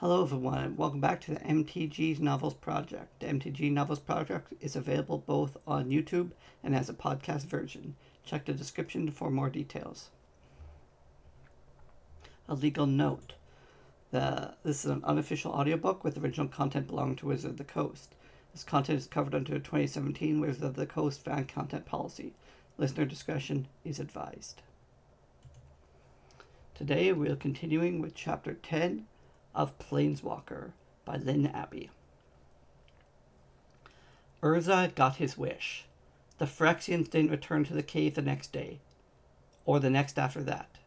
Hello, everyone, and welcome back to the MTG Novels Project. The MTG Novels Project is available both on YouTube and as a podcast version. Check the description for more details. A legal note. The, this is an unofficial audiobook with original content belonging to Wizard of the Coast. This content is covered under the 2017 Wizard of the Coast fan content policy. Listener discretion is advised. Today we are continuing with Chapter 10 of Planeswalker by Lynn Abbey. Urza got his wish. The Phyrexians didn't return to the cave the next day, or the next after that.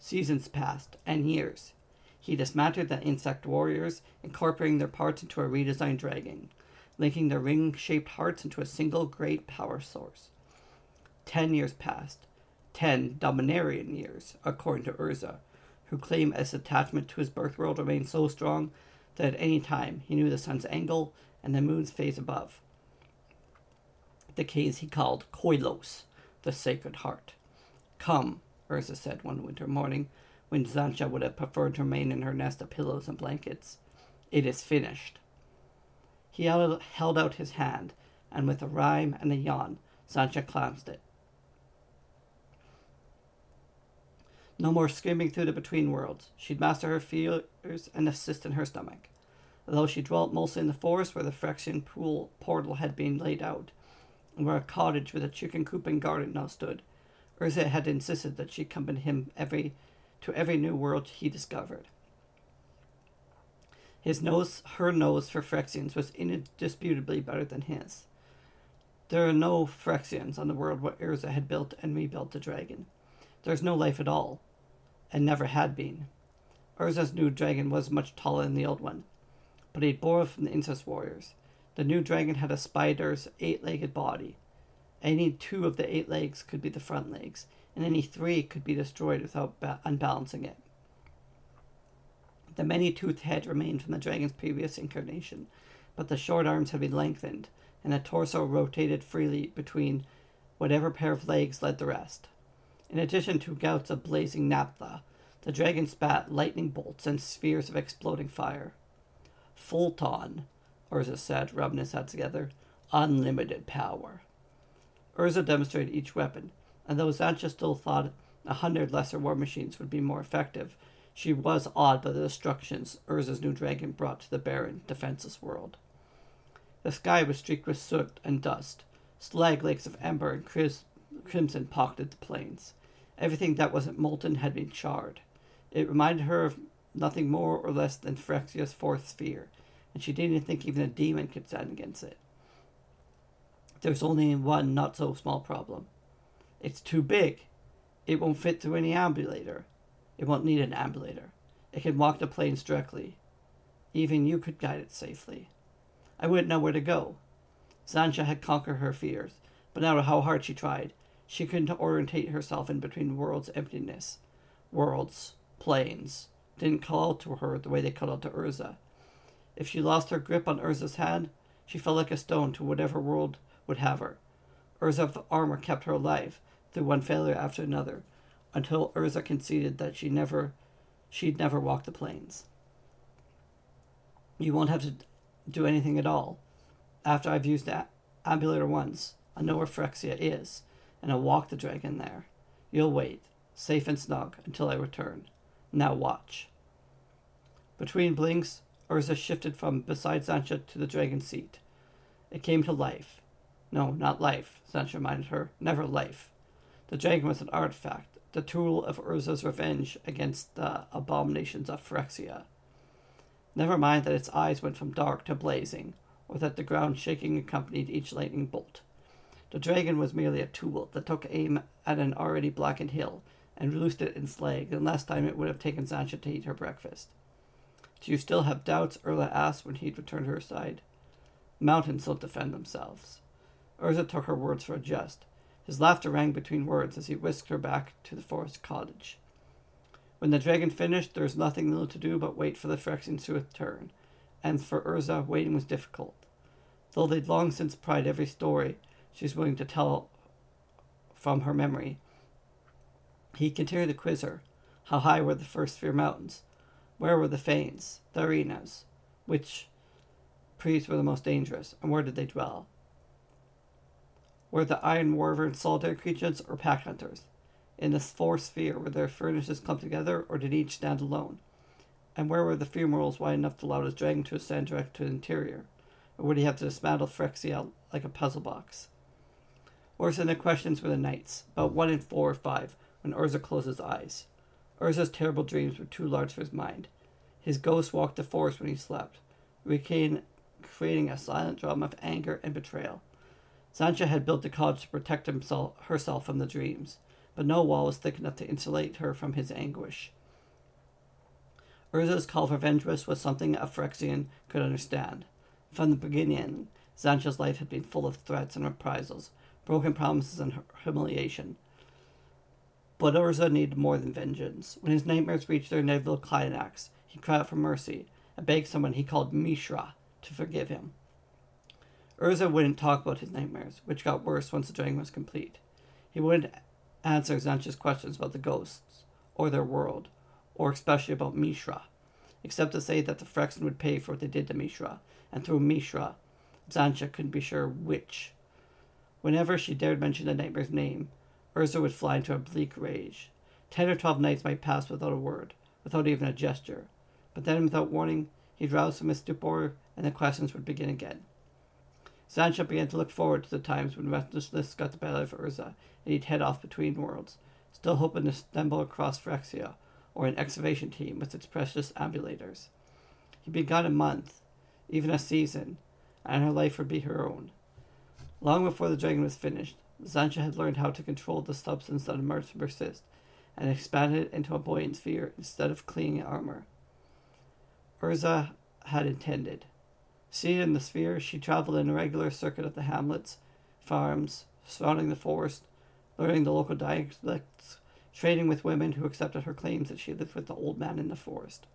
Seasons passed, and years. He dismantled the insect warriors, incorporating their parts into a redesigned dragon, linking their ring shaped hearts into a single great power source. Ten years passed. Ten Dominarian years, according to Urza, who claimed his attachment to his birth world remained so strong that at any time he knew the sun's angle and the moon's phase above. The case he called Koilos, the Sacred Heart. Come, Urza said one winter morning, when Xantcha would have preferred to remain in her nest of pillows and blankets. It is finished. He held out his hand, and with a rhyme and a yawn, Xantcha clasped it. No more skimming through the between worlds. She'd master her fears and assist in her stomach. Although she dwelt mostly in the forest where the Phyrexian pool portal had been laid out, and where a cottage with a chicken coop and garden now stood, Urza had insisted that she accompany him every to every new world he discovered. His nose, her nose for Phyrexians was indisputably better than his. There are no Phyrexians on the world where Urza had built and rebuilt the dragon. There's no life at all and never had been. Urza's new dragon was much taller than the old one, but he borrowed from the incest warriors. The new dragon had a spider's eight legged body. Any two of the eight legs could be the front legs, and any three could be destroyed without ba- unbalancing it. The many toothed head remained from the dragon's previous incarnation, but the short arms had been lengthened, and the torso rotated freely between whatever pair of legs led the rest. In addition to gouts of blazing naphtha, the dragon spat lightning bolts and spheres of exploding fire. Fulton, Urza said, rubbing his hands together. Unlimited power. Urza demonstrated each weapon, and though Xantcha still thought a hundred lesser war machines would be more effective, she was awed by the destructions Urza's new dragon brought to the barren, defenseless world. The sky was streaked with soot and dust. Slag lakes of ember and crimson pocketed the plains. Everything that wasn't molten had been charred. It reminded her of nothing more or less than Phyrexia's fourth sphere, and she didn't think even a demon could stand against it. There was only one not so small problem. It's too big. It won't fit through any ambulator. It won't need an ambulator. It can walk the planes directly. Even you could guide it safely. I wouldn't know where to go. Xantcha had conquered her fears, but no matter how hard she tried, she couldn't orientate herself in between worlds' emptiness. Worlds, planes, didn't call out to her the way they called out to Urza. If she lost her grip on Urza's hand, she fell like a stone to whatever world would have her. Urza's armor kept her alive through one failure after another, until Urza conceded that she never, she'd never walk the planes. You won't have to do anything at all. After I've used that ambulator once, I know where Phyrexia is, and I'll walk the dragon there. You'll wait, safe and snug, until I return. Now watch. Between blinks, Urza shifted from beside Xantcha to the dragon seat. It came to life. No, not life, Xantcha reminded her. Never life. The dragon was an artifact, the tool of Urza's revenge against the abominations of Phyrexia. Never mind that its eyes went from dark to blazing, or that the ground shaking accompanied each lightning bolt. The dragon was merely a tool that took aim at an already blackened hill and loosed it in slag in last time it would have taken Xantcha to eat her breakfast. Do you still have doubts? Urza asked when he'd returned to her side. Mountains don't defend themselves. Urza took her words for a jest. His laughter rang between words as he whisked her back to the forest cottage. When the dragon finished, there was nothing little to do but wait for the Phyrexians to return, and for Urza, waiting was difficult. Though they'd long since pried every story she's willing to tell from her memory. He continued to quiz her. How high were the first sphere mountains? Where were the Fanes, the Arenas? Which priests were the most dangerous, and where did they dwell? Were the Iron Wyvern solitary creatures or pack hunters? In the fourth sphere, were their furnaces clumped together, or did each stand alone? And where were the fumaroles wide enough to allow his dragon to ascend direct to the interior? Or would he have to dismantle Phyrexia like a puzzle box? Than the questions were the nights, about one in four or five, when Urza closed his eyes. Urza's terrible dreams were too large for his mind. His ghost walked the forest when he slept, creating a silent drama of anger and betrayal. Xantcha had built the cottage to protect himself, herself from the dreams, but no wall was thick enough to insulate her from his anguish. Urza's call for vengeance was something a Phyrexian could understand. From the beginning, Xantcha's life had been full of threats and reprisals, broken promises and humiliation. But Urza needed more than vengeance. When his nightmares reached their inevitable climax, he cried out for mercy and begged someone he called Mishra to forgive him. Urza wouldn't talk about his nightmares, which got worse once the dragon was complete. He wouldn't answer Xantcha's questions about the ghosts, or their world, or especially about Mishra, except to say that the Phyrexian would pay for what they did to Mishra, and through Mishra, Xantcha couldn't be sure which. Whenever she dared mention the nightmare's name, Urza would fly into a bleak rage. Ten or twelve nights might pass without a word, without even a gesture, but then, without warning, he'd rouse from his stupor, and the questions would begin again. Xantcha began to look forward to the times when restlessness got the better of Urza, and he'd head off between worlds, still hoping to stumble across Phyrexia, or an excavation team with its precious ambulators. He'd been gone a month, even a season, and her life would be her own. Long before the dragon was finished, Xantcha had learned how to control the substance that emerged her cyst, and expanded it into a buoyant sphere instead of clinging armor. Urza had intended. Seated in the sphere, she traveled in a regular circuit of the hamlets, farms, surrounding the forest, learning the local dialects, trading with women who accepted her claims that she lived with the old man in the forest.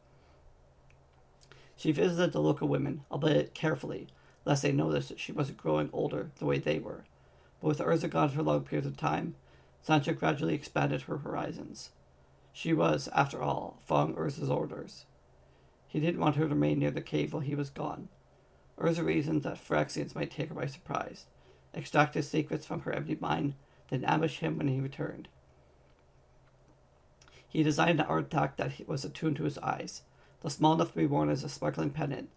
She visited the local women, albeit carefully, lest they noticed that she wasn't growing older the way they were. But with Urza gone for long periods of time, Xantcha gradually expanded her horizons. She was, after all, following Urza's orders. He didn't want her to remain near the cave while he was gone, Urza reasoned that Phyrexians might take her by surprise, extract his secrets from her empty mind, then ambush him when he returned. He designed an artifact that was attuned to his eyes, though small enough to be worn as a sparkling pendant.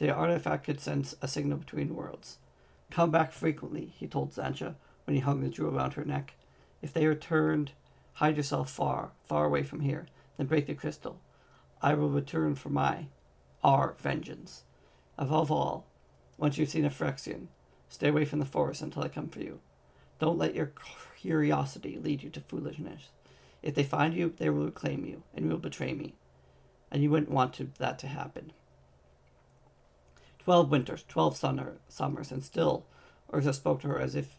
The artifact could sense a signal between worlds. Come back frequently, he told Xantcha when he hung the jewel around her neck. If they returned, hide yourself far, far away from here, then break the crystal. I will return for my, our vengeance. Above all, once you've seen a Phyrexian, stay away from the forest until I come for you. Don't let your curiosity lead you to foolishness. If they find you, they will reclaim you, and you will betray me. And you wouldn't want to, that to happen. Twelve winters, twelve summer, summers, and still Urza spoke to her as if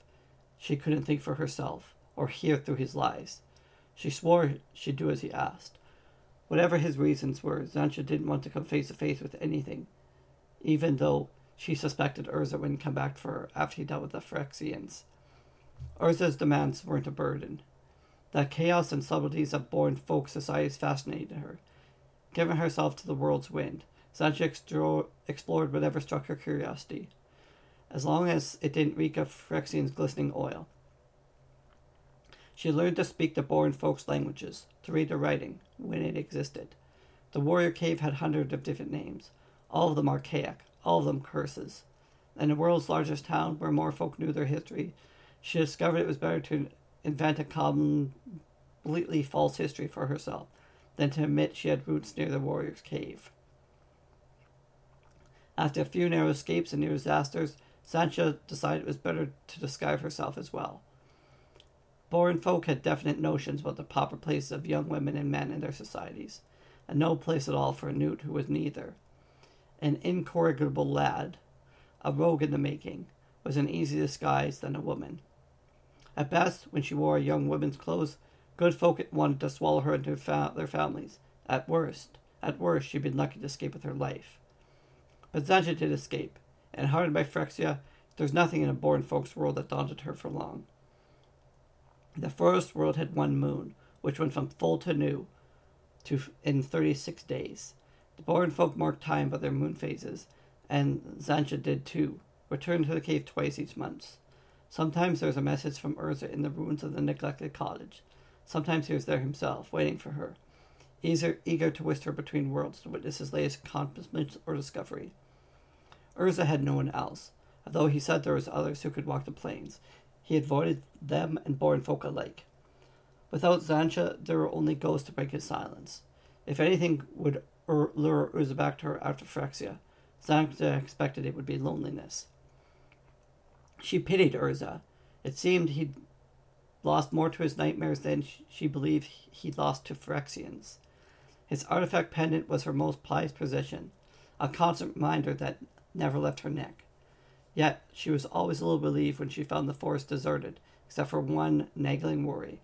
she couldn't think for herself, or hear through his lies. She swore she'd do as he asked. Whatever his reasons were, Xantcha didn't want to come face to face with anything even though she suspected Urza wouldn't come back for her after he dealt with the Phyrexians. Urza's demands weren't a burden. The chaos and subtleties of born folk societies fascinated her. Giving herself to the world's wind, Xantcha extro- explored whatever struck her curiosity, as long as it didn't reek of Phyrexian's glistening oil. She learned to speak the born folks' languages, to read their writing, when it existed. The warrior cave had hundreds of different names, all of them archaic, all of them curses. In the world's largest town, where more folk knew their history, she discovered it was better to invent a completely false history for herself than to admit she had roots near the warrior's cave. After a few narrow escapes and near disasters, Xantcha decided it was better to disguise herself as well. Born folk had definite notions about the proper places of young women and men in their societies, and no place at all for a newt who was neither an incorrigible lad, a rogue in the making, was an easier disguise than a woman. At best, when she wore young woman's clothes, good folk wanted to swallow her into fa- their families. At worst, at worst, she'd been lucky to escape with her life. But Xantcha did escape, and hardened by Phyrexia, there's nothing in a born folk's world that daunted her for long. The forest world had one moon, which went from full to new to in thirty six days. The Boran folk marked time by their moon phases, and Xantcha did too, returned to the cave twice each month. Sometimes there was a message from Urza in the ruins of the neglected cottage. Sometimes he was there himself, waiting for her, eager, eager to whisk her between worlds to witness his latest accomplishment or discovery. Urza had no one else, although he said there was others who could walk the planes. He avoided them and Boran folk alike. Without Xantcha, there were only ghosts to break his silence. If anything would lure Urza back to her after Phyrexia, Xantcha expected it would be loneliness. She pitied Urza. It seemed he'd lost more to his nightmares than she believed he'd lost to Phyrexians. His artifact pendant was her most prized possession, a constant reminder that never left her neck. Yet she was always a little relieved when she found the forest deserted, except for one nagging worry.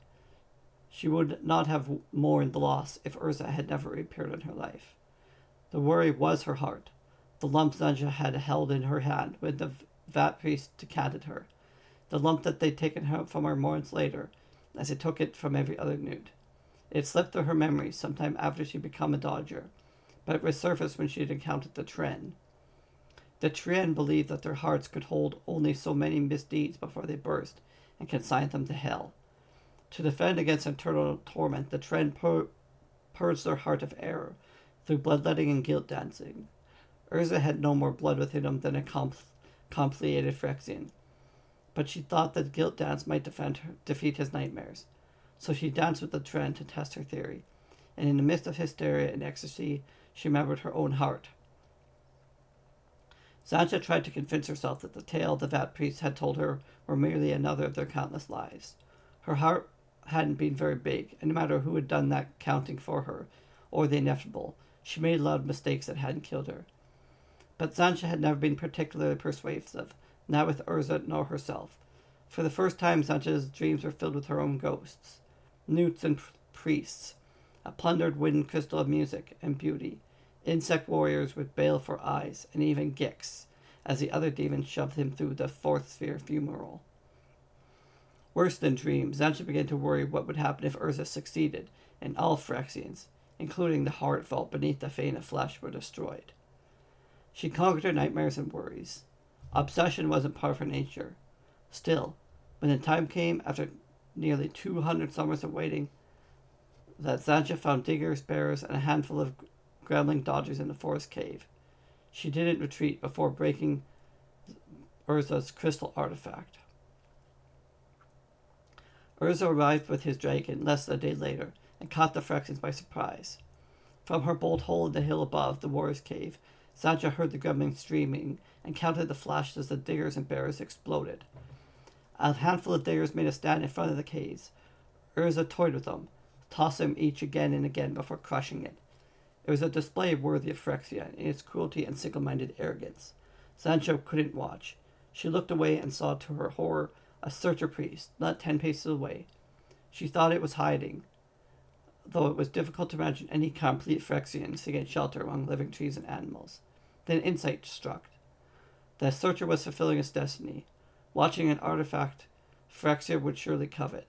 She would not have mourned the loss if Urza had never appeared in her life. The worry was her heart, the lump Xantcha had held in her hand when the vat priest decanted her, the lump that they'd taken from her moments later, as it took it from every other nude. It slipped through her memory sometime after she'd become a dodger, but it resurfaced when she'd encountered the Tren. The Tren believed that their hearts could hold only so many misdeeds before they burst and consigned them to hell. To defend against eternal torment, the Tren pur- purged their heart of error through bloodletting and guilt dancing. Urza had no more blood within him than a compl- complicated Phyrexian, but she thought that guilt dance might defend her, defeat his nightmares. So she danced with the Tren to test her theory, and in the midst of hysteria and ecstasy, she remembered her own heart. Xantcha tried to convince herself that the tale the Vat priest had told her were merely another of their countless lies. Her heart hadn't been very big, and no matter who had done that counting for her, or the inevitable, she made a lot of mistakes that hadn't killed her. But Xantcha had never been particularly persuasive, not with Urza nor herself. For the first time, Xantcha's dreams were filled with her own ghosts newts and priests, a plundered wooden crystal of music and beauty, insect warriors with baleful eyes, and even Gix, as the other demons shoved him through the fourth sphere fumarole. Worse than dreams, Xantcha began to worry what would happen if Urza succeeded, and all Phyrexians, including the heart vault beneath the vein of flesh, were destroyed. She conquered her nightmares and worries. Obsession wasn't part of her nature. Still, when the time came, after nearly 200 summers of waiting, that Xantcha found diggers, bearers, and a handful of gremlin dodgers in the forest cave. She didn't retreat before breaking Urza's crystal artifact. Urza arrived with his dragon less than a day later and caught the Phyrexians by surprise. From her bolt hole in the hill above the warrior's cave, Xantcha heard the gremlins screaming and counted the flashes as the diggers and bearers exploded. A handful of diggers made a stand in front of the caves. Urza toyed with them, tossing them each again and again before crushing it. It was a display worthy of Phyrexia in its cruelty and single minded arrogance. Xantcha couldn't watch. She looked away and saw to her horror a searcher priest, not ten paces away. She thought it was hiding, though it was difficult to imagine any complete Phyrexian seeking shelter among living trees and animals. Then insight struck. The searcher was fulfilling his destiny, watching an artifact Phyrexia would surely covet.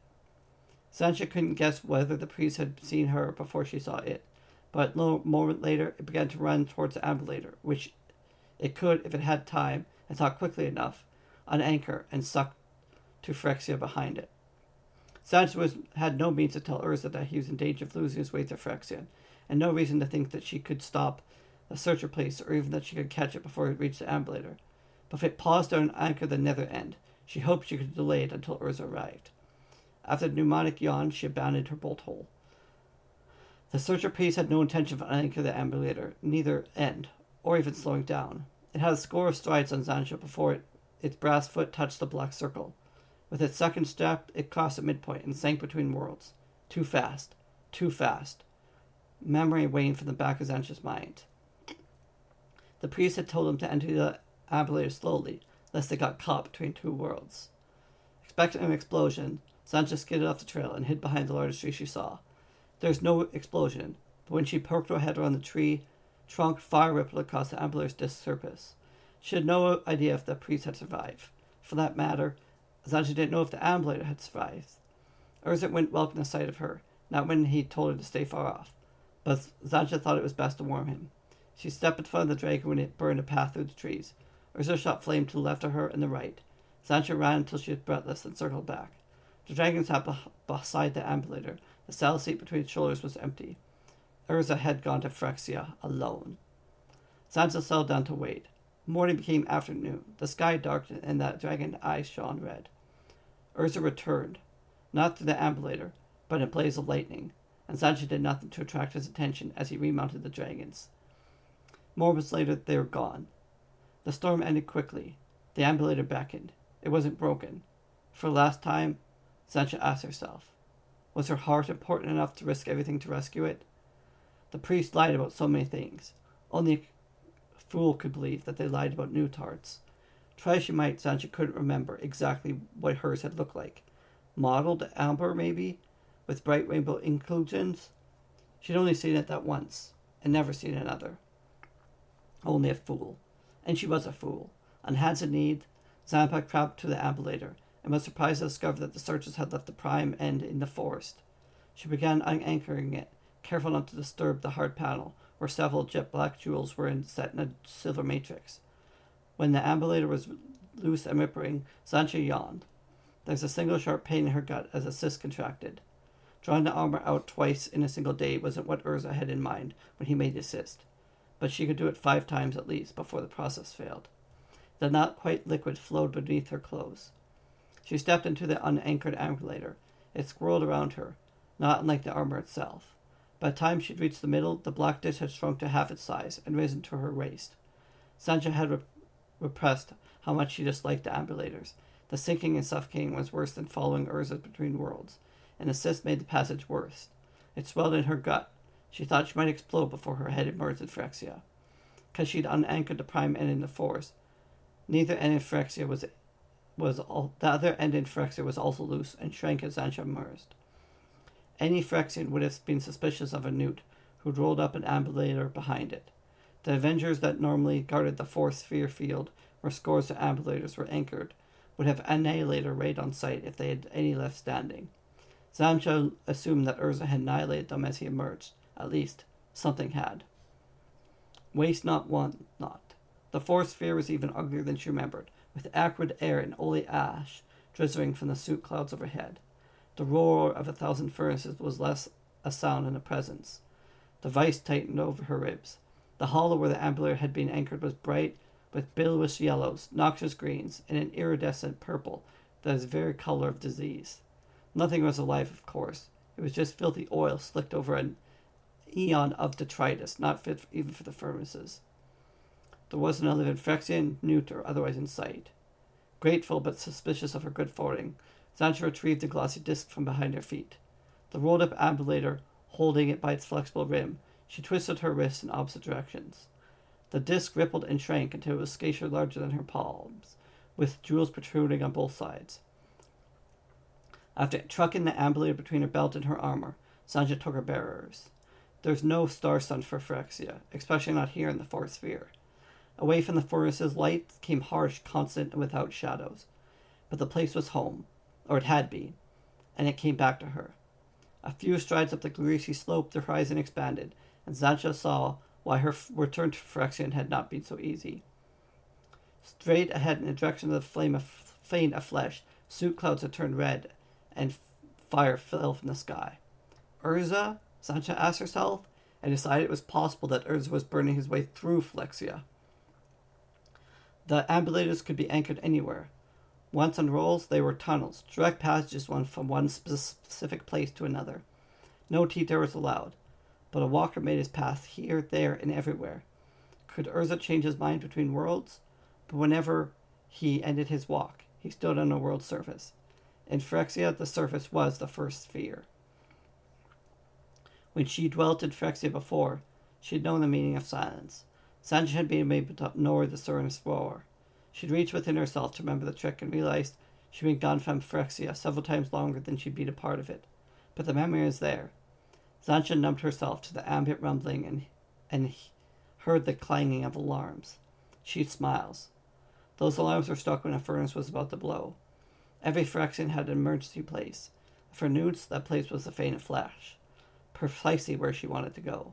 Xantcha couldn't guess whether the priest had seen her before she saw it but a moment later it began to run towards the ambulator, which it could, if it had time and thought quickly enough, unanchor and suck to Phyrexia behind it. Sanchez had no means to tell Urza that he was in danger of losing his way to Phyrexia, and no reason to think that she could stop the searcher place or even that she could catch it before it reached the ambulator. But if it paused to anchor the nether end, she hoped she could delay it until Urza arrived. After the mnemonic yawn, she abandoned her bolt hole. The searcher piece had no intention of anchoring the ambulator, neither end, or even slowing down. It had a score of strides on Xantcha before it, its brass foot touched the black circle. With its second step, it crossed at midpoint and sank between worlds. Too fast. Too fast. Memory waned from the back of Xantcha's mind. The priest had told him to enter the ambulator slowly, lest they got caught between two worlds. Expecting an explosion, Xantcha skidded off the trail and hid behind the largest tree she saw. There was no explosion, but when she poked her head around the tree trunk, fire rippled across the ambulator's disc surface. She had no idea if the priest had survived. For that matter, Xantcha didn't know if the ambulator had survived. Urza wouldn't welcome the sight of her, not when he told her to stay far off. But Xantcha thought it was best to warn him. She stepped in front of the dragon when it burned a path through the trees. Urza shot flame to the left of her and the right. Xantcha ran until she was breathless and circled back. The dragon sat beside the ambulator. The saddle seat between its shoulders was empty. Urza had gone to Phyrexia alone. Xantcha settled down to wait. Morning became afternoon. The sky darkened, and the dragon's eyes shone red. Urza returned, not through the ambulator, but in a blaze of lightning, and Xantcha did nothing to attract his attention as he remounted the dragons. Moments later, they were gone. The storm ended quickly. The ambulator beckoned. It wasn't broken. For the last time, Xantcha asked herself, was her heart important enough to risk everything to rescue it? The priest lied about so many things. Only a fool could believe that they lied about new tarts. Try as she might, Xantcha couldn't remember exactly what hers had looked like. Mottled amber, maybe, with bright rainbow inclusions? She'd only seen it that once, and never seen another. Only a fool. And she was a fool. On hands and knees, Zampa crept to the ambulator and was surprised to discover that the searchers had left the prime end in the forest. She began unanchoring it, careful not to disturb the hard panel, where several jet black jewels were set in a silver matrix. When the ambulator was loose and rippling, Xantcha yawned. There was a single sharp pain in her gut as a cyst contracted. Drawing the armor out twice in a single day wasn't what Urza had in mind when he made the cyst but she could do it five times at least before the process failed. The not quite liquid flowed beneath her clothes. She stepped into the unanchored ambulator. It swirled around her, not unlike the armor itself. By the time she'd reached the middle, the black dish had shrunk to half its size and risen to her waist. Xantcha had rep- repressed how much she disliked the ambulators. The sinking and suffocating was worse than following Urza between worlds, and the cyst made the passage worse. It swelled in her gut, she thought she might explode before her head emerged in Phyrexia. Because she'd unanchored the prime end in the force. Neither end in Phyrexia was was all, the other end in Phyrexia was also loose and shrank as Xantcha emerged. Any Phyrexian would have been suspicious of a newt who'd rolled up an ambulator behind it. The Avengers that normally guarded the fourth sphere field where scores of ambulators were anchored would have annihilated raid on sight if they had any left standing. Xantcha assumed that Urza had annihilated them as he emerged, at least, something had. Waste not, want not. The fourth sphere was even uglier than she remembered, with acrid air and oily ash drizzling from the soot clouds overhead. The roar of a thousand furnaces was less a sound than a presence. The vice tightened over her ribs. The hollow where the ambulator had been anchored was bright with bilious yellows, noxious greens, and an iridescent purple that is the very color of disease. Nothing was alive, of course. It was just filthy oil slicked over an eon of detritus, not fit even for the furnaces. There wasn't a living Phyrexian, newt, or otherwise in sight. Grateful but suspicious of her good fortune, Xantcha retrieved the glossy disk from behind her feet. The rolled up ambulator, holding it by its flexible rim, she twisted her wrists in opposite directions. The disk rippled and shrank until it was scarcely larger than her palms, with jewels protruding on both sides. After trucking the ambulator between her belt and her armor, Xantcha took her bearers. There's no star sun for Phyrexia, especially not here in the fourth sphere. Away from the furnaces, light came harsh, constant, and without shadows. But the place was home, or it had been, and it came back to her. A few strides up the greasy slope, the horizon expanded, and Xantcha saw why her return to Phyrexian had not been so easy. Straight ahead in the direction of the flame of faint of flesh, soot clouds had turned red, and fire fell from the sky. Urza Xantcha asked herself, and decided it was possible that Urza was burning his way through Phyrexia. The ambulators could be anchored anywhere. Once on rolls, they were tunnels, direct passages one from one specific place to another. No T-Tower was allowed, but a walker made his path here, there, and everywhere. Could Urza change his mind between worlds? But whenever he ended his walk, he stood on a world surface. In Phyrexia, the surface was the first sphere. When she dwelt in Phyrexia before, she had known the meaning of silence. Xantcha had been able to ignore the sternness roar. She'd reached within herself to remember the trick and realized she'd been gone from Phyrexia several times longer than she'd been a part of it. But the memory is there. Xantcha numbed herself to the ambient rumbling and, and heard the clanging of alarms. She smiles. Those alarms were struck when a furnace was about to blow. Every Phyrexian had an emergency place. For Newts, that place was the faint flash precisely where she wanted to go.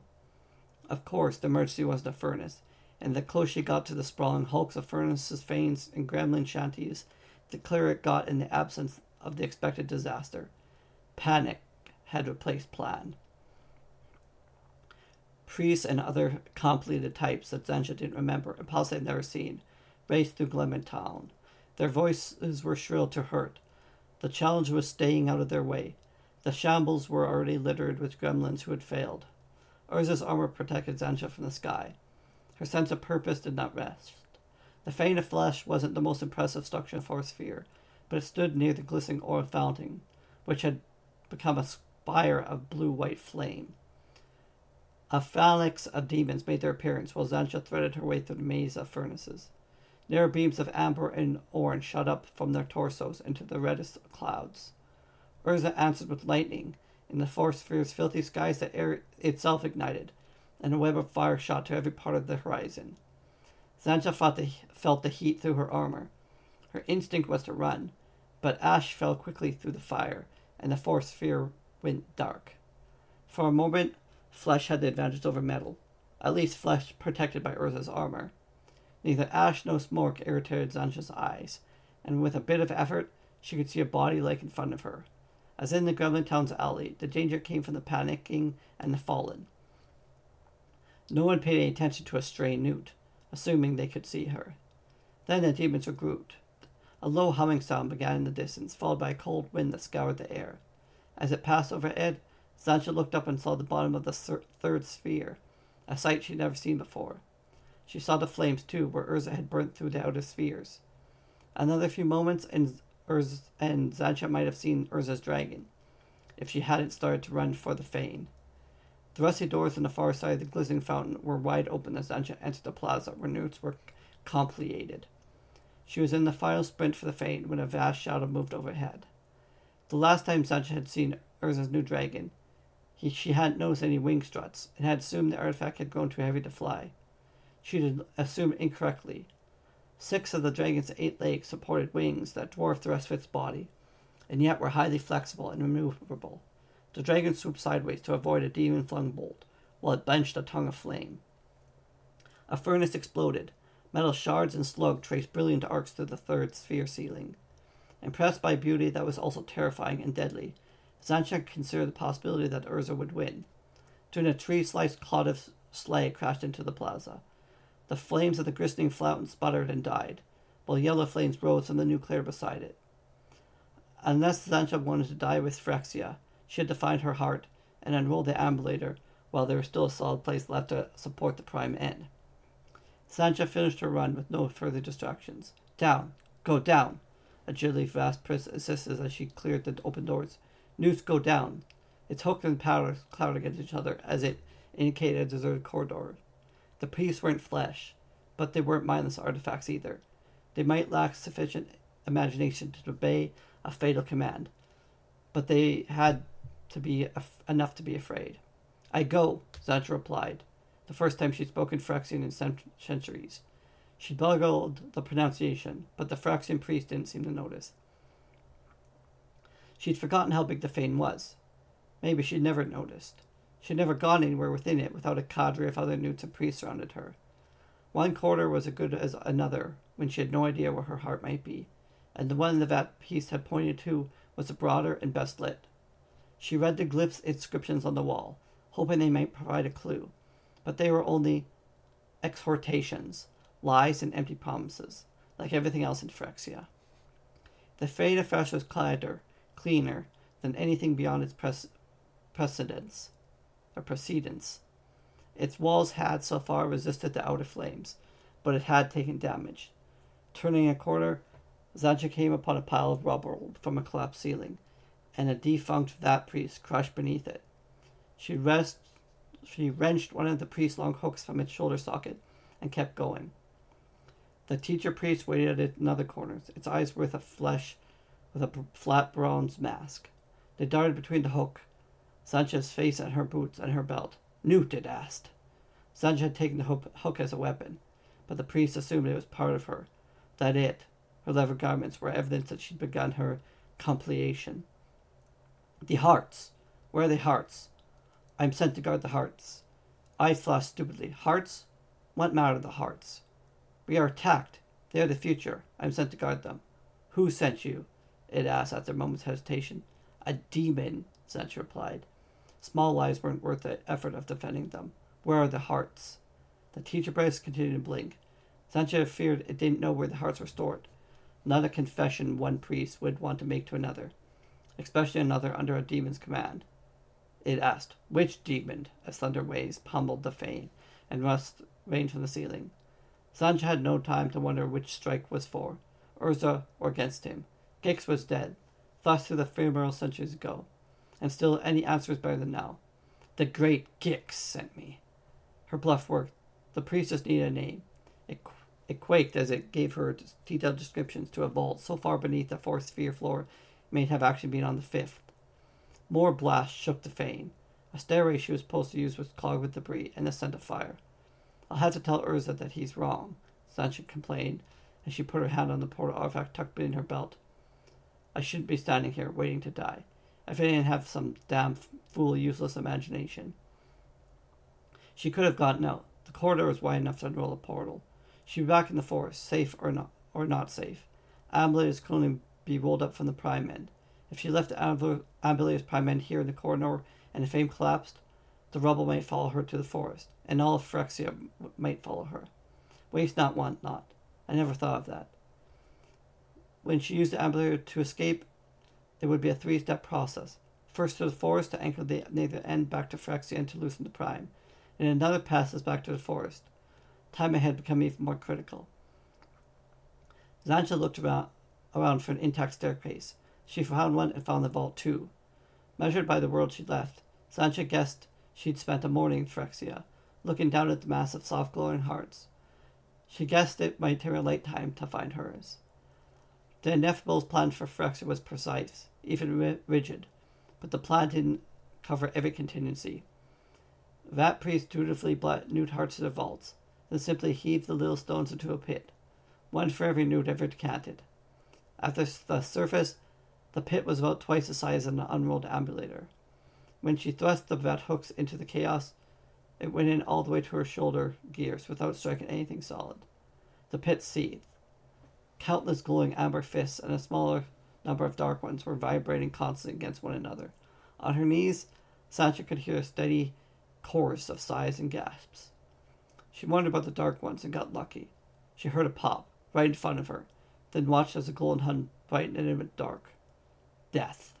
Of course, the emergency wasn't a furnace, and the closer she got to the sprawling hulks of furnaces, fanes, and gremlin shanties, the clearer it got in the absence of the expected disaster. Panic had replaced plan. Priests and other completed types that Xantcha didn't remember and possibly had never seen raced through Gremlin town. Their voices were shrill to hurt. The challenge was staying out of their way. The shambles were already littered with gremlins who had failed. Urza's armor protected Xantcha from the sky. Her sense of purpose did not rest. The Fane of Flesh wasn't the most impressive structure in Fourth Sphere, but it stood near the glistening oil fountain, which had become a spire of blue white flame. A phalanx of demons made their appearance while Xantcha threaded her way through the maze of furnaces. Narrow beams of amber and orange shot up from their torsos into the reddest clouds. Urza answered with lightning. In the fourth sphere's filthy skies, the air itself ignited, and a web of fire shot to every part of the horizon. Xantcha felt the, felt the heat through her armor. Her instinct was to run, but ash fell quickly through the fire, and the fourth sphere went dark. For a moment, flesh had the advantage over metal, at least flesh protected by Urza's armor. Neither ash nor smoke irritated Xantcha's eyes, and with a bit of effort, she could see a body like in front of her. As in the Gremlin Town's alley, the danger came from the panicking and the fallen. No one paid any attention to a stray newt, assuming they could see her. Then the demons were grouped. A low humming sound began in the distance, followed by a cold wind that scoured the air. As it passed overhead, Xantcha looked up and saw the bottom of the third sphere, a sight she'd never seen before. She saw the flames too, where Urza had burnt through the outer spheres. Another few moments, and Urza and Xantcha might have seen Urza's dragon, if she hadn't started to run for the fane. The rusty doors on the far side of the glistening fountain were wide open as Xantcha entered the plaza, where newts were compleated. She was in the final sprint for the fane when a vast shadow moved overhead. The last time Xantcha had seen Urza's new dragon, he, she hadn't noticed any wing struts, and had assumed the artifact had grown too heavy to fly. She had assumed incorrectly. Six of the dragon's eight legs supported wings that dwarfed the rest of its body, and yet were highly flexible and removable. The dragon swooped sideways to avoid a demon flung bolt, while it benched a tongue of flame. A furnace exploded. Metal shards and slug traced brilliant arcs through the third sphere ceiling. Impressed by beauty that was also terrifying and deadly, Xantcha considered the possibility that Urza would win. During a tree sliced clod of slag crashed into the plaza. The flames of the glistening fountain sputtered and died, while yellow flames rose from the nuclear beside it. Unless Xantcha wanted to die with Phyrexia, she had to find her heart and unroll the ambulator while there was still a solid place left to support the prime end. Xantcha finished her run with no further distractions. Down! Go down! A Agility fast Pris assisted as she cleared the open doors. Noose go down. Its hook and powder clouded against each other as it indicated a deserted corridor. The priests weren't flesh, but they weren't mindless artifacts either. They might lack sufficient imagination to obey a fatal command, but they had to be af- enough to be afraid. I go, Xantcha replied, the first time she'd spoken Phyrexian in cent- centuries. She boggled the pronunciation, but the Phyrexian priest didn't seem to notice. She'd forgotten how big the fane was. Maybe she'd never noticed. She'd never gone anywhere within it without a cadre of other newts and priests surrounded her. One quarter was as good as another when she had no idea where her heart might be, and the one that priest had pointed to was the broader and best lit. She read the glyphs inscriptions on the wall, hoping they might provide a clue, but they were only exhortations, lies, and empty promises, like everything else in Phyrexia. The Fane of Flesh was quieter, cleaner than anything beyond its pres- precedents or precedence. Its walls had so far resisted the outer flames, but it had taken damage. Turning a corner, Xantcha came upon a pile of rubble from a collapsed ceiling, and a defunct vat priest crushed beneath it. She, rest, she wrenched one of the priest's long hooks from its shoulder socket and kept going. The teacher priest waited at another corner, its eyes with a flesh with a flat bronze mask. They darted between the hook Xantcha's face and her boots and her belt. Newt, it asked. Xantcha had taken the hook as a weapon, but the priest assumed it was part of her, that it, her leather garments, were evidence that she'd begun her compleation. The hearts. Where are the hearts? I'm sent to guard the hearts. I flashed stupidly. Hearts? What matter the hearts? We are attacked. They are the future. I am sent to guard them. Who sent you? It asked after a moment's hesitation. A demon, Xantcha replied. Small lives weren't worth the effort of defending them. Where are the hearts? The teacher brace continued to blink. Xantcha feared it didn't know where the hearts were stored. Not a confession one priest would want to make to another, especially another under a demon's command. It asked, Which demon? as thunder waves pummeled the fane and rust rained from the ceiling. Xantcha had no time to wonder which strike was for, Urza or against him. Gix was dead, thus through the funeral centuries ago, and still any answer was better than now. The great Gix sent me. Her bluff worked. The priestess needed a name. It, it quaked as it gave her detailed descriptions to a vault so far beneath the fourth sphere floor may have actually been on the fifth. More blasts shook the fane. A stairway she was supposed to use was clogged with debris and the scent of fire. I'll have to tell Urza that he's wrong, Xantcha complained as she put her hand on the portal artifact tucked in her belt. I shouldn't be standing here waiting to die. If I didn't have some damn fool useless imagination. She could have gotten out. The corridor was wide enough to unroll a portal. She'd be back in the forest, safe or not, or not safe. Ambulators is only be rolled up from the prime end. If she left the prime end here in the corridor and the fame collapsed, the rubble might follow her to the forest, and all of Phyrexia might follow her. Waste not, want not. I never thought of that. When she used the ambulator to escape, it would be a three step process. First to the forest to anchor the nether end back to Phyrexia and to loosen the prime, and another passes back to the forest. Time ahead became even more critical. Xantcha looked around, around for an intact staircase. She found one and found the vault too. Measured by the world she'd left, Xantcha guessed she'd spent a morning in Phyrexia, looking down at the mass of soft glowing hearts. She guessed it might take a late time to find hers. The ineffable plan for Phyrexia was precise, even rigid, but the plan didn't cover every contingency. That priest dutifully brought newt hearts to the vaults, then simply heaved the little stones into a pit, one for every newt ever decanted. At the surface, the pit was about twice the size of an unrolled ambulator. When she thrust the vat hooks into the chaos, it went in all the way to her shoulder gears without striking anything solid. The pit seethed. Countless glowing amber fists and a smaller number of dark ones were vibrating constantly against one another. On her knees, Xantcha could hear a steady chorus of sighs and gasps. She wondered about the dark ones and got lucky. She heard a pop right in front of her, then watched as the golden hun brightened and it dark. Death.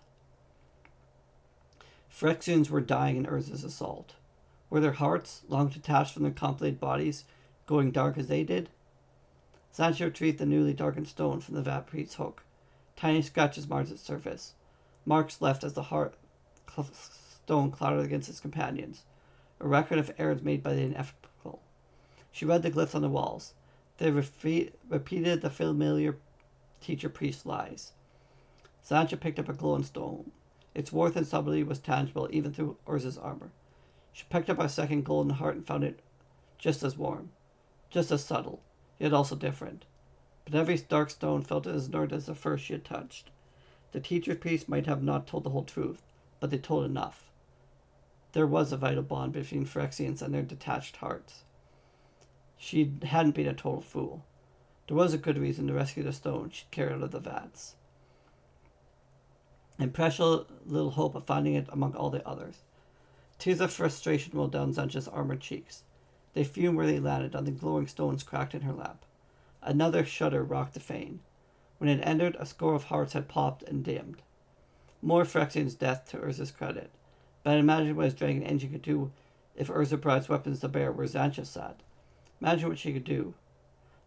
Phyrexians were dying in Urza's assault. Were their hearts, long detached from their complicated bodies, going dark as they did? Xantcha retrieved the newly darkened stone from the vat priest's hook. Tiny scratches marked its surface, marks left as the heart cl- stone clattered against its companions, a record of errors made by the ineffable. She read the glyphs on the walls. They refe- repeated the familiar teacher priest lies. Xantcha picked up a glowing stone. Its worth and subtlety was tangible even through Urza's armor. She picked up a second golden heart and found it just as warm, just as subtle, yet also different. But every dark stone felt as inert as the first she had touched. The teacher's priest might have not told the whole truth, but they told enough. There was a vital bond between Phyrexians and their detached hearts. She hadn't been a total fool. There was a good reason to rescue the stone she'd carried out of the vats. And precious little hope of finding it among all the others. Tears of frustration rolled down Xantcha's armored cheeks. They fumed where they landed on the glowing stones cracked in her lap. Another shudder rocked the fane. When it ended, a score of hearts had popped and dimmed. More Phyrexian's death to Urza's credit. But imagine what his dragon engine could do if Urza brought its weapons to bear where Xantcha sat. Imagine what she could do.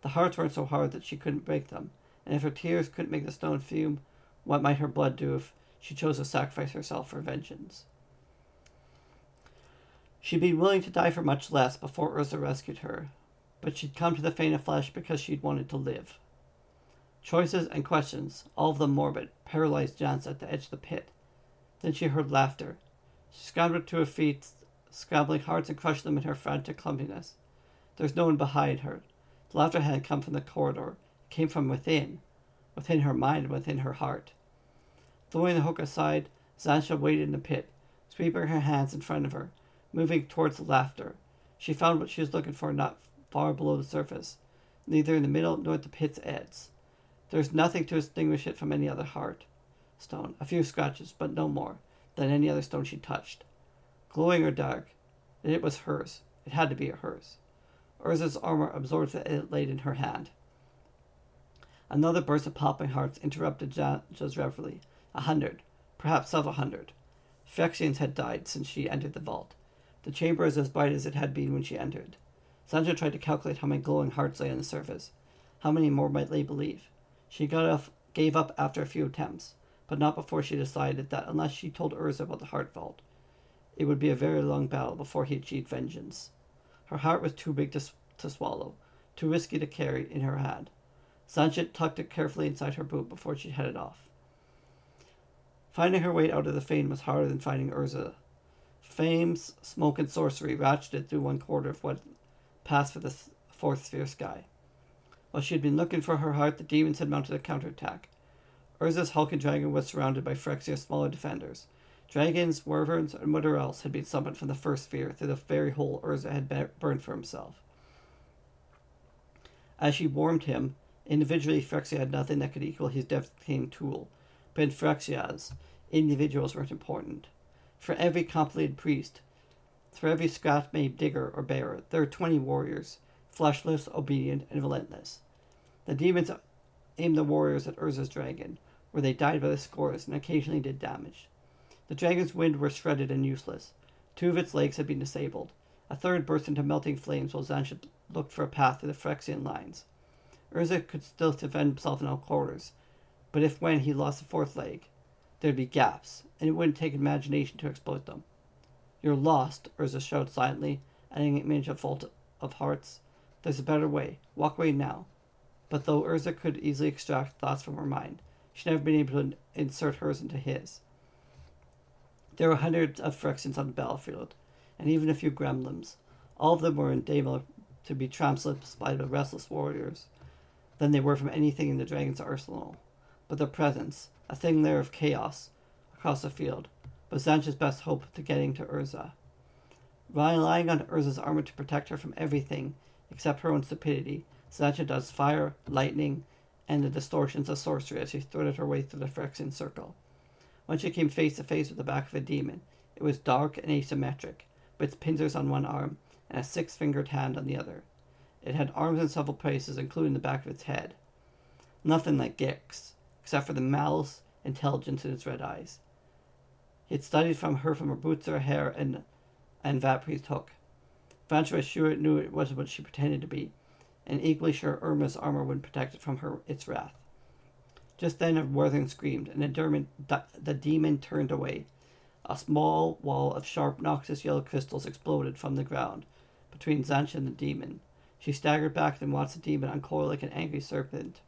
The hearts weren't so hard that she couldn't break them, and if her tears couldn't make the stone fume, what might her blood do if she chose to sacrifice herself for vengeance? She'd been willing to die for much less before Urza rescued her, but she'd come to the Fane of Flesh because she'd wanted to live. Choices and questions, all of them morbid, paralyzed Jance at the edge of the pit. Then she heard laughter. She scrambled to her feet, scrambling hard to crush them in her frantic clumsiness. There's no one behind her. The laughter hadn't come from the corridor. It came from within, within her mind within her heart. Throwing the hook aside, Xantcha waited in the pit, sweeping her hands in front of her, moving towards the laughter. She found what she was looking for not far below the surface, neither in the middle nor at the pit's edge. There was nothing to distinguish it from any other heart stone, a few scratches, but no more than any other stone she touched. Glowing or dark, it was hers. It had to be hers. Urza's armor absorbed the it laid in her hand. Another burst of popping hearts interrupted Xantcha's reverie. A hundred, perhaps several hundred. Phyrexians had died since she entered the vault. The chamber is as bright as it had been when she entered. Xantcha tried to calculate how many glowing hearts lay on the surface. How many more might they believe? She got off, gave up after a few attempts, but not before she decided that unless she told Urza about the heart vault, it would be a very long battle before he achieved vengeance. Her heart was too big to, to swallow, too risky to carry in her hand. Xantcha tucked it carefully inside her boot before she headed off. Finding her way out of the fane was harder than finding Urza. Fane's smoke and sorcery ratcheted through one quarter of what passed for the fourth sphere sky. While she had been looking for her heart, the demons had mounted a counterattack. Urza's hulking dragon was surrounded by Phyrexia's smaller defenders. Dragons, wyverns, and whatever else had been summoned from the first sphere through the very hole Urza had burned for himself. As she warmed him, individually Phyrexia had nothing that could equal his devastating tool, but in Phyrexia's, individuals weren't important. For every completed priest, for every scrap made digger or bearer, there are twenty warriors, fleshless, obedient, and relentless. The demons aimed the warriors at Urza's dragon, where they died by the scores and occasionally did damage. The dragon's wind were shredded and useless. Two of its legs had been disabled. A third burst into melting flames while Xantcha looked for a path through the Phyrexian lines. Urza could still defend himself in all quarters, but if when he lost the fourth leg, there'd be gaps, and it wouldn't take imagination to exploit them. You're lost, Urza shouted silently, adding an image of fault of hearts. There's a better way. Walk away now. But though Urza could easily extract thoughts from her mind, she'd never been able to insert hers into his. There were hundreds of Phyrexians on the battlefield, and even a few gremlins. All of them were in danger to be trampled by the restless warriors than they were from anything in the dragon's arsenal. But their presence, a thing there of chaos across the field, was Xantcha's best hope to getting to Urza. Relying on Urza's armor to protect her from everything except her own stupidity, Xantcha does fire, lightning, and the distortions of sorcery as she threaded her way through the Phyrexian circle. When she came face to face with the back of a demon, it was dark and asymmetric, with pincers on one arm and a six fingered hand on the other. It had arms in several places, including the back of its head. Nothing like Gix, except for the malice, intelligence in its red eyes. He had studied from her from her boots her hair and and Vapri's hook. Xantcha was sure it knew it wasn't what she pretended to be, and equally sure Irma's armor would protect it from her its wrath. Just then a Worthing screamed, and the demon, the demon turned away. A small wall of sharp, noxious yellow crystals exploded from the ground between Xantcha and the demon. She staggered back and watched the demon uncoil like an angry serpent,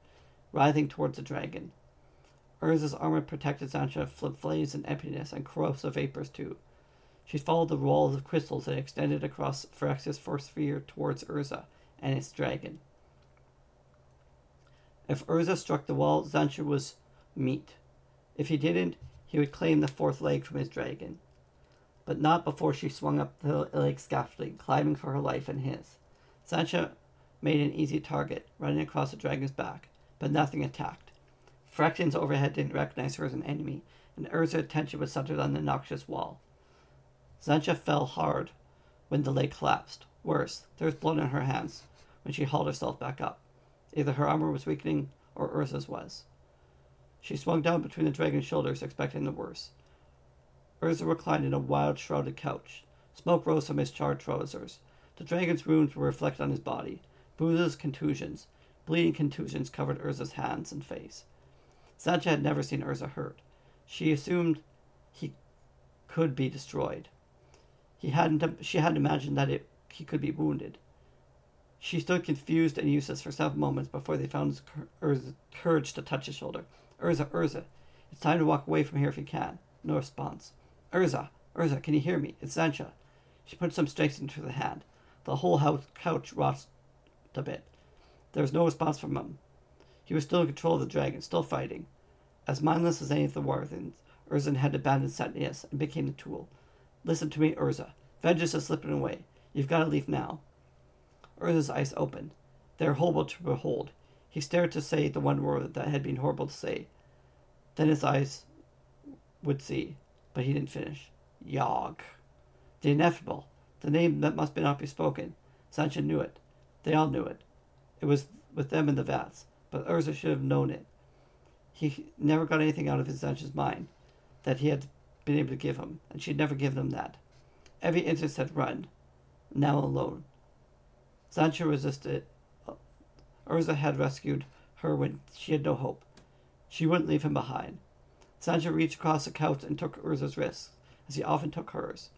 writhing towards the dragon. Urza's armor protected Xantcha from flames and emptiness and corrosive vapors too. She followed the walls of crystals that extended across Phyrexia's first sphere towards Urza and its dragon. If Urza struck the wall, Xantcha was meat. If he didn't, he would claim the fourth leg from his dragon. But not before she swung up the leg scaffolding, climbing for her life and his. Xantcha made an easy target, running across the dragon's back, but nothing attacked. Phyrexians overhead didn't recognize her as an enemy, and Urza's attention was centered on the noxious wall. Xantcha fell hard when the leg collapsed. Worse, there was blood on her hands when she hauled herself back up. Either her armor was weakening or Urza's was. She swung down between the dragon's shoulders, expecting the worst. Urza reclined in a wild, shrouded couch. Smoke rose from his charred trousers. The dragon's wounds were reflected on his body. Bruises, contusions, bleeding contusions covered Urza's hands and face. Xantcha had never seen Urza hurt. She assumed he could be destroyed. He hadn't. She hadn't imagined that it, he could be wounded. She stood confused and useless for several moments before they found Urza courage to touch his shoulder. Urza, Urza, it's time to walk away from here if you can. No response. Urza, Urza, can you hear me? It's Xantcha. She put some strength into the hand. The whole house, couch rocked a bit. There was no response from him. He was still in control of the dragon, still fighting. As mindless as any of the Warthins, Urzan had abandoned Satnius and became the tool. Listen to me, Urza. Vengeance is slipping away. You've got to leave now. Urza's eyes opened. They were horrible to behold. He stared to say the one word that had been horrible to say. Then his eyes would see, but he didn't finish. Yog. The ineffable. The name that must not be spoken. Xantcha knew it. They all knew it. It was with them in the vats, but Urza should have known it. He never got anything out of his Xantcha's mind that he had been able to give him, and she'd never given him that. Every interest had run, now alone. Xantcha resisted. Uh, Urza had rescued her when she had no hope. She wouldn't leave him behind. Xantcha reached across the couch and took Urza's wrist, as he often took hers.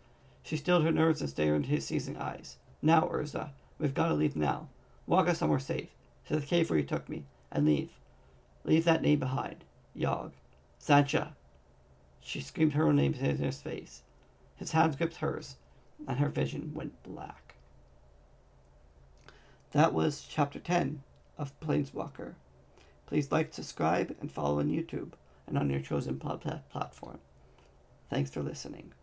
She stilled her nerves and stared into his seizing eyes. Now, Urza, we've got to leave now. Walk us somewhere safe, to the cave where you took me, and leave. Leave that name behind. Yog. Xantcha. She screamed her own name in his face. His hands gripped hers, and her vision went black. That was chapter 10 of Planeswalker. Please like, subscribe, and follow on YouTube and on your chosen platform. Thanks for listening.